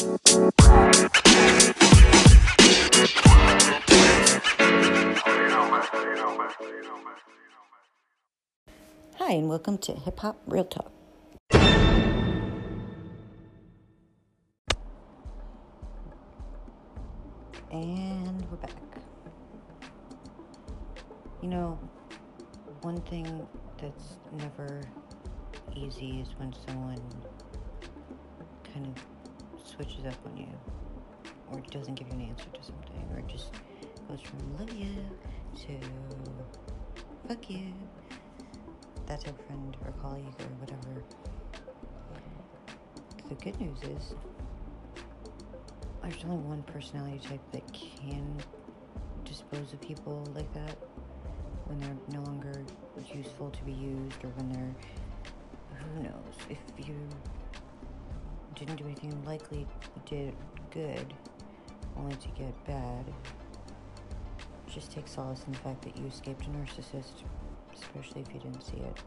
Hi, and welcome to Hip Hop Real Talk. And we're back. You know, one thing that's never easy is when someone switches up on you or doesn't give you an answer to something or just goes from love you to fuck you. That's our friend or colleague or whatever. The good news is there's only one personality type that can dispose of people like that when they're no longer useful to be used or when they're who knows if you didn't do anything likely did good only to get bad. Just take solace in the fact that you escaped a narcissist especially if you didn't see it